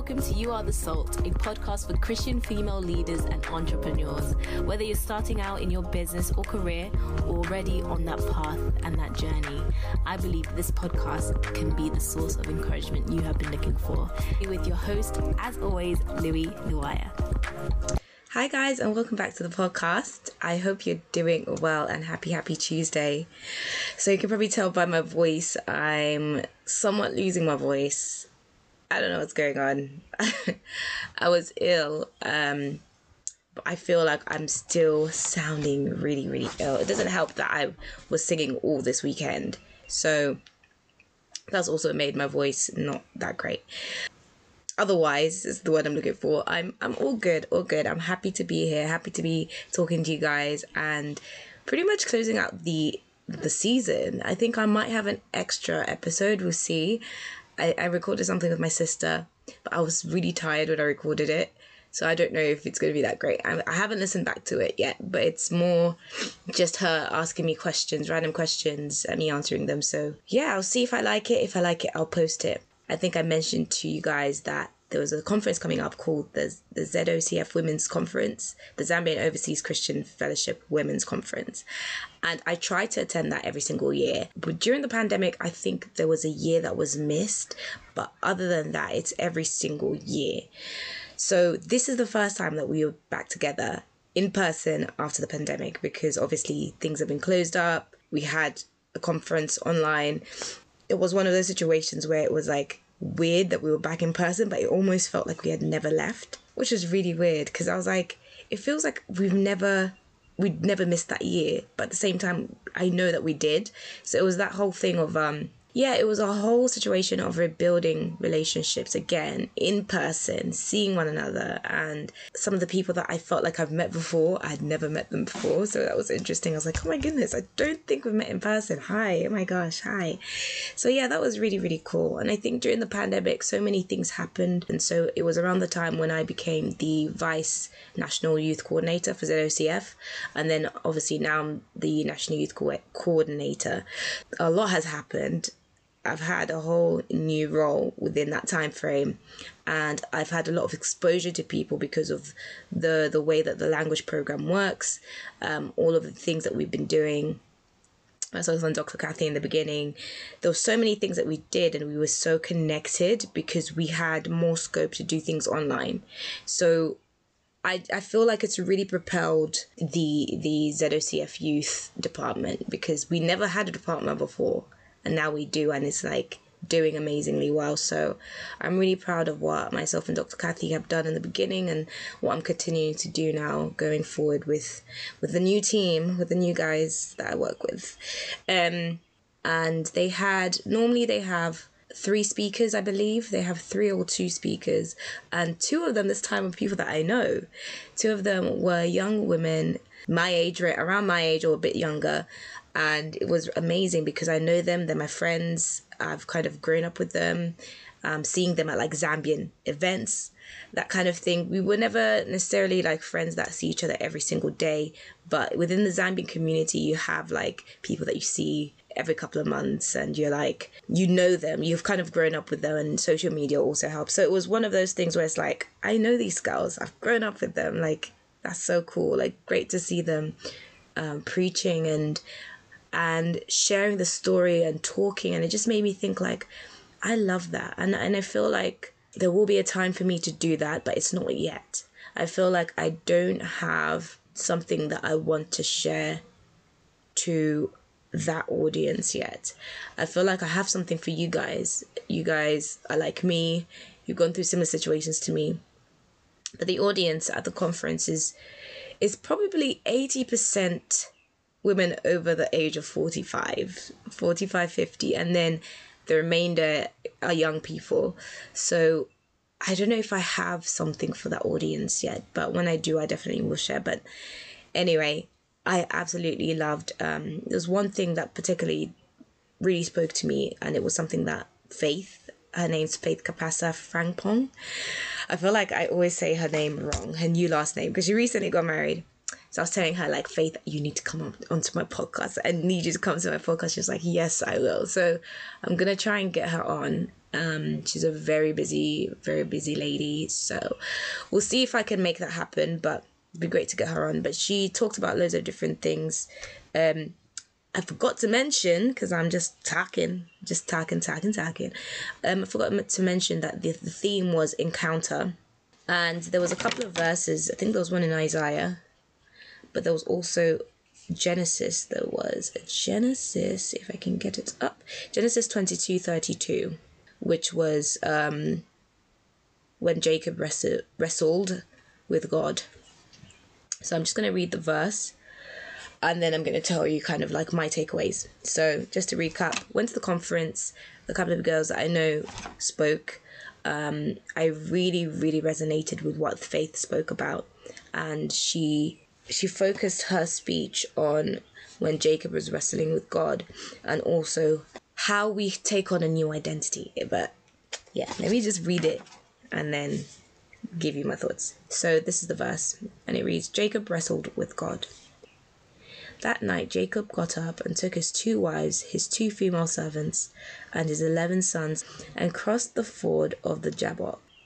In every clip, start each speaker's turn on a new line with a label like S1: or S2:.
S1: Welcome to You Are the Salt, a podcast for Christian female leaders and entrepreneurs. Whether you're starting out in your business or career or already on that path and that journey, I believe this podcast can be the source of encouragement you have been looking for. With your host, as always, Louis Luaya.
S2: Hi, guys, and welcome back to the podcast. I hope you're doing well and happy, happy Tuesday. So, you can probably tell by my voice, I'm somewhat losing my voice. I don't know what's going on. I was ill, um, but I feel like I'm still sounding really, really ill. It doesn't help that I was singing all this weekend. So, that's also made my voice not that great otherwise is the word I'm looking for. I'm I'm all good, all good. I'm happy to be here, happy to be talking to you guys and pretty much closing out the the season. I think I might have an extra episode, we'll see. I, I recorded something with my sister, but I was really tired when I recorded it. So I don't know if it's going to be that great. I, I haven't listened back to it yet, but it's more just her asking me questions, random questions, and me answering them. So yeah, I'll see if I like it. If I like it, I'll post it. I think I mentioned to you guys that there was a conference coming up called the, the ZOCF Women's Conference, the Zambian Overseas Christian Fellowship Women's Conference. And I try to attend that every single year. But during the pandemic, I think there was a year that was missed. But other than that, it's every single year. So this is the first time that we were back together in person after the pandemic because obviously things have been closed up. We had a conference online it was one of those situations where it was like weird that we were back in person, but it almost felt like we had never left, which was really weird because I was like, it feels like we've never we'd never missed that year, but at the same time, I know that we did. So it was that whole thing of um yeah, it was a whole situation of rebuilding relationships again in person, seeing one another, and some of the people that I felt like I've met before, I had never met them before. So that was interesting. I was like, oh my goodness, I don't think we've met in person. Hi, oh my gosh, hi. So yeah, that was really, really cool. And I think during the pandemic, so many things happened. And so it was around the time when I became the Vice National Youth Coordinator for ZOCF. And then obviously now I'm the National Youth Co- Coordinator. A lot has happened I've had a whole new role within that time frame and I've had a lot of exposure to people because of the the way that the language program works um, all of the things that we've been doing as I was on Dr. Kathy in the beginning, there were so many things that we did, and we were so connected because we had more scope to do things online. So I, I feel like it's really propelled the the ZOCF youth department because we never had a department before and now we do and it's like doing amazingly well. So i'm really proud of what myself and dr kathy have done in the beginning and what i'm continuing to do now going forward with with the new team with the new guys that i work with. Um and they had normally they have three speakers i believe. They have three or two speakers and two of them this time were people that i know. Two of them were young women my age around my age or a bit younger and it was amazing because I know them, they're my friends, I've kind of grown up with them, um, seeing them at like Zambian events, that kind of thing. We were never necessarily like friends that see each other every single day, but within the Zambian community, you have like people that you see every couple of months and you're like you know them. You've kind of grown up with them and social media also helps. So it was one of those things where it's like i know these girls. I've grown up with them. Like that's so cool. Like great to see them um, preaching and and sharing the story and talking and it just made me think like I love that and and I feel like there will be a time for me to do that but it's not yet. I feel like I don't have something that I want to share to that audience yet. I feel like I have something for you guys. You guys are like me. You've gone through similar situations to me. But the audience at the conference is is probably 80% women over the age of 45, 45, 50, and then the remainder are young people. So I don't know if I have something for that audience yet, but when I do, I definitely will share. But anyway, I absolutely loved. Um, there's one thing that particularly really spoke to me, and it was something that Faith, her name's Faith Kapasa Frankpong. I feel like I always say her name wrong, her new last name, because she recently got married. So I was telling her, like, Faith, you need to come on, onto my podcast. I need you to come to my podcast. She was like, yes, I will. So I'm going to try and get her on Um, she's a very busy, very busy lady. So we'll see if I can make that happen. But it'd be great to get her on. But she talked about loads of different things. Um, I forgot to mention because I'm just talking, just talking, talking, talking. Um, I forgot to mention that the, the theme was encounter, and there was a couple of verses. I think there was one in Isaiah, but there was also Genesis. There was a Genesis, if I can get it up, Genesis twenty two thirty two, which was um, when Jacob wrestled, wrestled with God. So I'm just going to read the verse and then I'm going to tell you kind of like my takeaways. So, just to recap, went to the conference. A couple of girls that I know spoke. Um, I really, really resonated with what Faith spoke about, and she she focused her speech on when Jacob was wrestling with God, and also how we take on a new identity. But yeah, let me just read it, and then give you my thoughts. So this is the verse, and it reads: Jacob wrestled with God. That night Jacob got up and took his two wives, his two female servants, and his eleven sons, and crossed the ford of the Jabbok.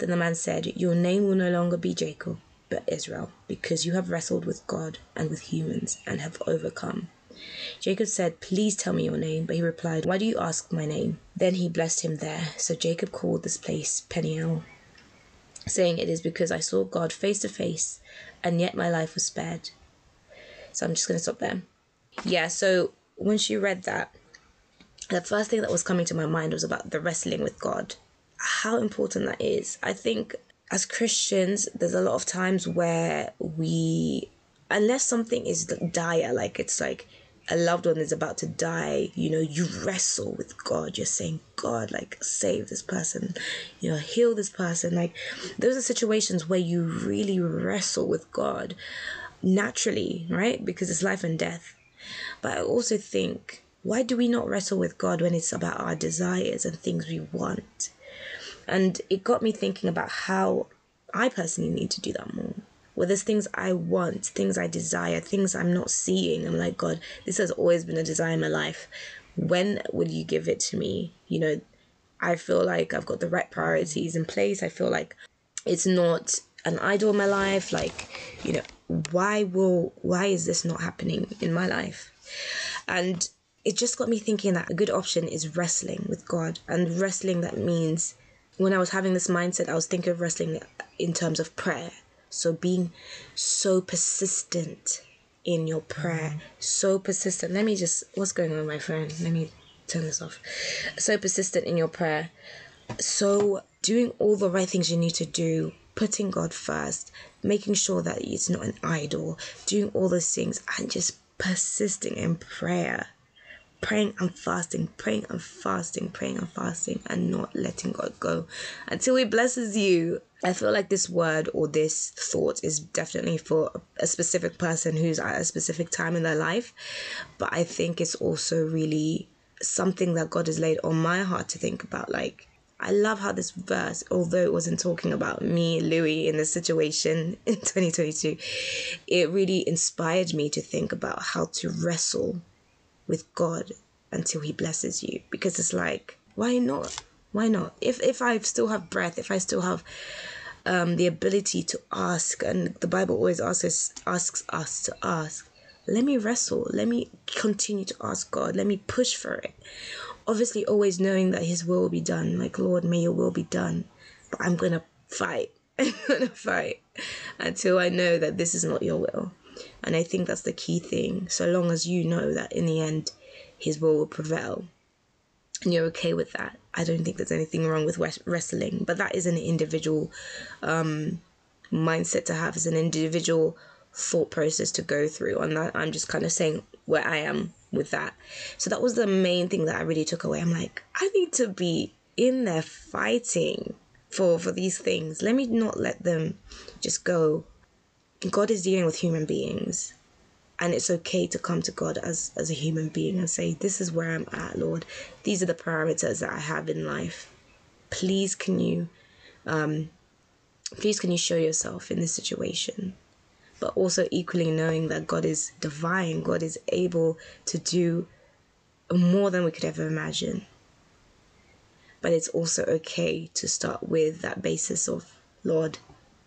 S2: Then the man said, Your name will no longer be Jacob, but Israel, because you have wrestled with God and with humans and have overcome. Jacob said, Please tell me your name. But he replied, Why do you ask my name? Then he blessed him there. So Jacob called this place Peniel, saying, It is because I saw God face to face, and yet my life was spared. So I'm just going to stop there yeah, so when she read that, the first thing that was coming to my mind was about the wrestling with God. How important that is. I think as Christians, there's a lot of times where we, unless something is dire, like it's like a loved one is about to die, you know, you wrestle with God. You're saying, God, like, save this person, you know, heal this person. Like, those are situations where you really wrestle with God naturally, right? Because it's life and death. But I also think, why do we not wrestle with God when it's about our desires and things we want? And it got me thinking about how I personally need to do that more. Well, there's things I want, things I desire, things I'm not seeing. I'm like, God, this has always been a desire in my life. When will you give it to me? You know, I feel like I've got the right priorities in place. I feel like it's not an idol in my life. Like, you know, why will why is this not happening in my life and it just got me thinking that a good option is wrestling with god and wrestling that means when i was having this mindset i was thinking of wrestling in terms of prayer. So being so persistent in your prayer. Mm-hmm. So persistent. Let me just what's going on my friend? Let me turn this off. So persistent in your prayer. So doing all the right things you need to do putting God first, making sure that it's not an idol, doing all those things, and just persisting in prayer. Praying and fasting, praying and fasting, praying and fasting, and not letting God go until He blesses you. I feel like this word or this thought is definitely for a specific person who's at a specific time in their life, but I think it's also really something that God has laid on my heart to think about. Like, I love how this verse, although it wasn't talking about me, Louis, in this situation in 2022, it really inspired me to think about how to wrestle with God until He blesses you. Because it's like, why not? Why not? If if I still have breath, if I still have um, the ability to ask, and the Bible always asks us, asks us to ask, let me wrestle. Let me continue to ask God. Let me push for it obviously always knowing that his will will be done like lord may your will be done but i'm gonna fight i'm gonna fight until i know that this is not your will and i think that's the key thing so long as you know that in the end his will will prevail and you're okay with that i don't think there's anything wrong with wrestling but that is an individual um, mindset to have as an individual thought process to go through and that i'm just kind of saying where i am with that. So that was the main thing that I really took away. I'm like, I need to be in there fighting for for these things. Let me not let them just go. God is dealing with human beings. And it's okay to come to God as, as a human being and say, This is where I'm at, Lord. These are the parameters that I have in life. Please can you um please can you show yourself in this situation? But also equally knowing that God is divine, God is able to do more than we could ever imagine but it's also okay to start with that basis of lord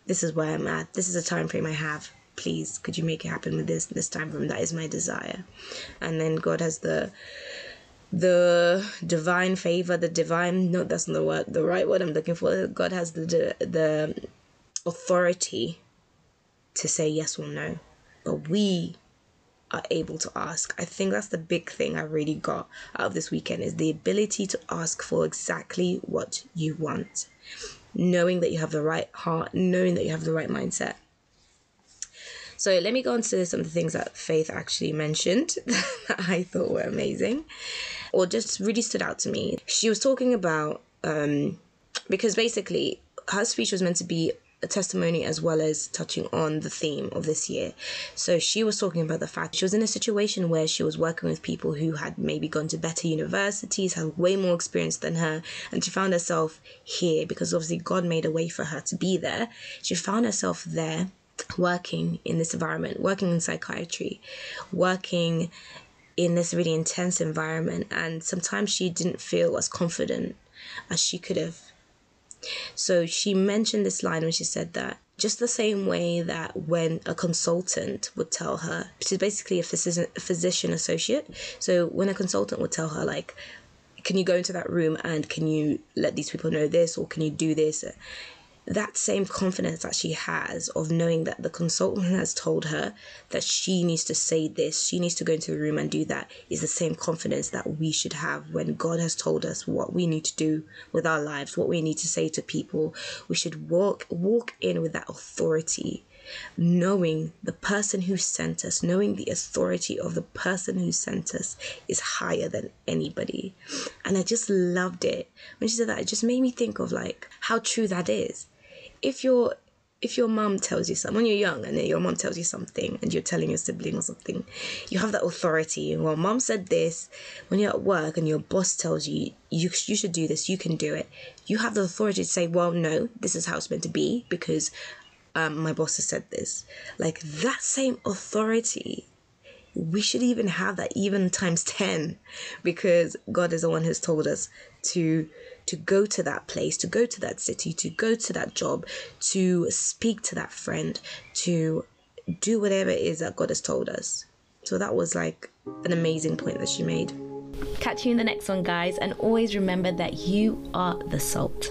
S2: this is where i'm at. This is the time frame i have. Please could you make it happen with this this time frame? That is my desire. And then god has the the divine favor the divine no that's not the word the right word i'm looking for. God has the the authority to say yes or no. But we are able to ask. I think that's the big thing I really got out of this weekend is the ability to ask for exactly what you want. Knowing that you have the right heart, knowing that you have the right mindset. So let me go on to some of the things that Faith actually mentioned that I thought were amazing or just really stood out to me. She was talking about um, because basically her speech was meant to be a testimony as well as touching on the theme of this year. So she was talking about the fact she was in a situation where she was working with people who had maybe gone to better universities, had way more experience than her, and she found herself here because obviously God made a way for her to be there. She found herself there working in this environment, working in psychiatry, working in this really intense environment, and sometimes she didn't feel as confident as she could have so she mentioned this line when she said that just the same way that when a consultant would tell her, she's basically a physician, a physician associate. So when a consultant would tell her, like, can you go into that room and can you let these people know this or can you do this? That same confidence that she has of knowing that the consultant has told her that she needs to say this, she needs to go into the room and do that, is the same confidence that we should have when God has told us what we need to do with our lives, what we need to say to people. We should walk walk in with that authority, knowing the person who sent us, knowing the authority of the person who sent us is higher than anybody. And I just loved it. When she said that, it just made me think of like how true that is if your if your mom tells you something when you're young and then your mom tells you something and you're telling your sibling or something, you have that authority. Well, mom said this when you're at work and your boss tells you you you should do this, you can do it. You have the authority to say, well, no, this is how it's meant to be because um, my boss has said this. Like that same authority we should even have that even times 10 because God is the one who's told us to to go to that place, to go to that city, to go to that job, to speak to that friend, to do whatever it is that God has told us. So that was like an amazing point that she made.
S1: Catch you in the next one, guys, and always remember that you are the salt.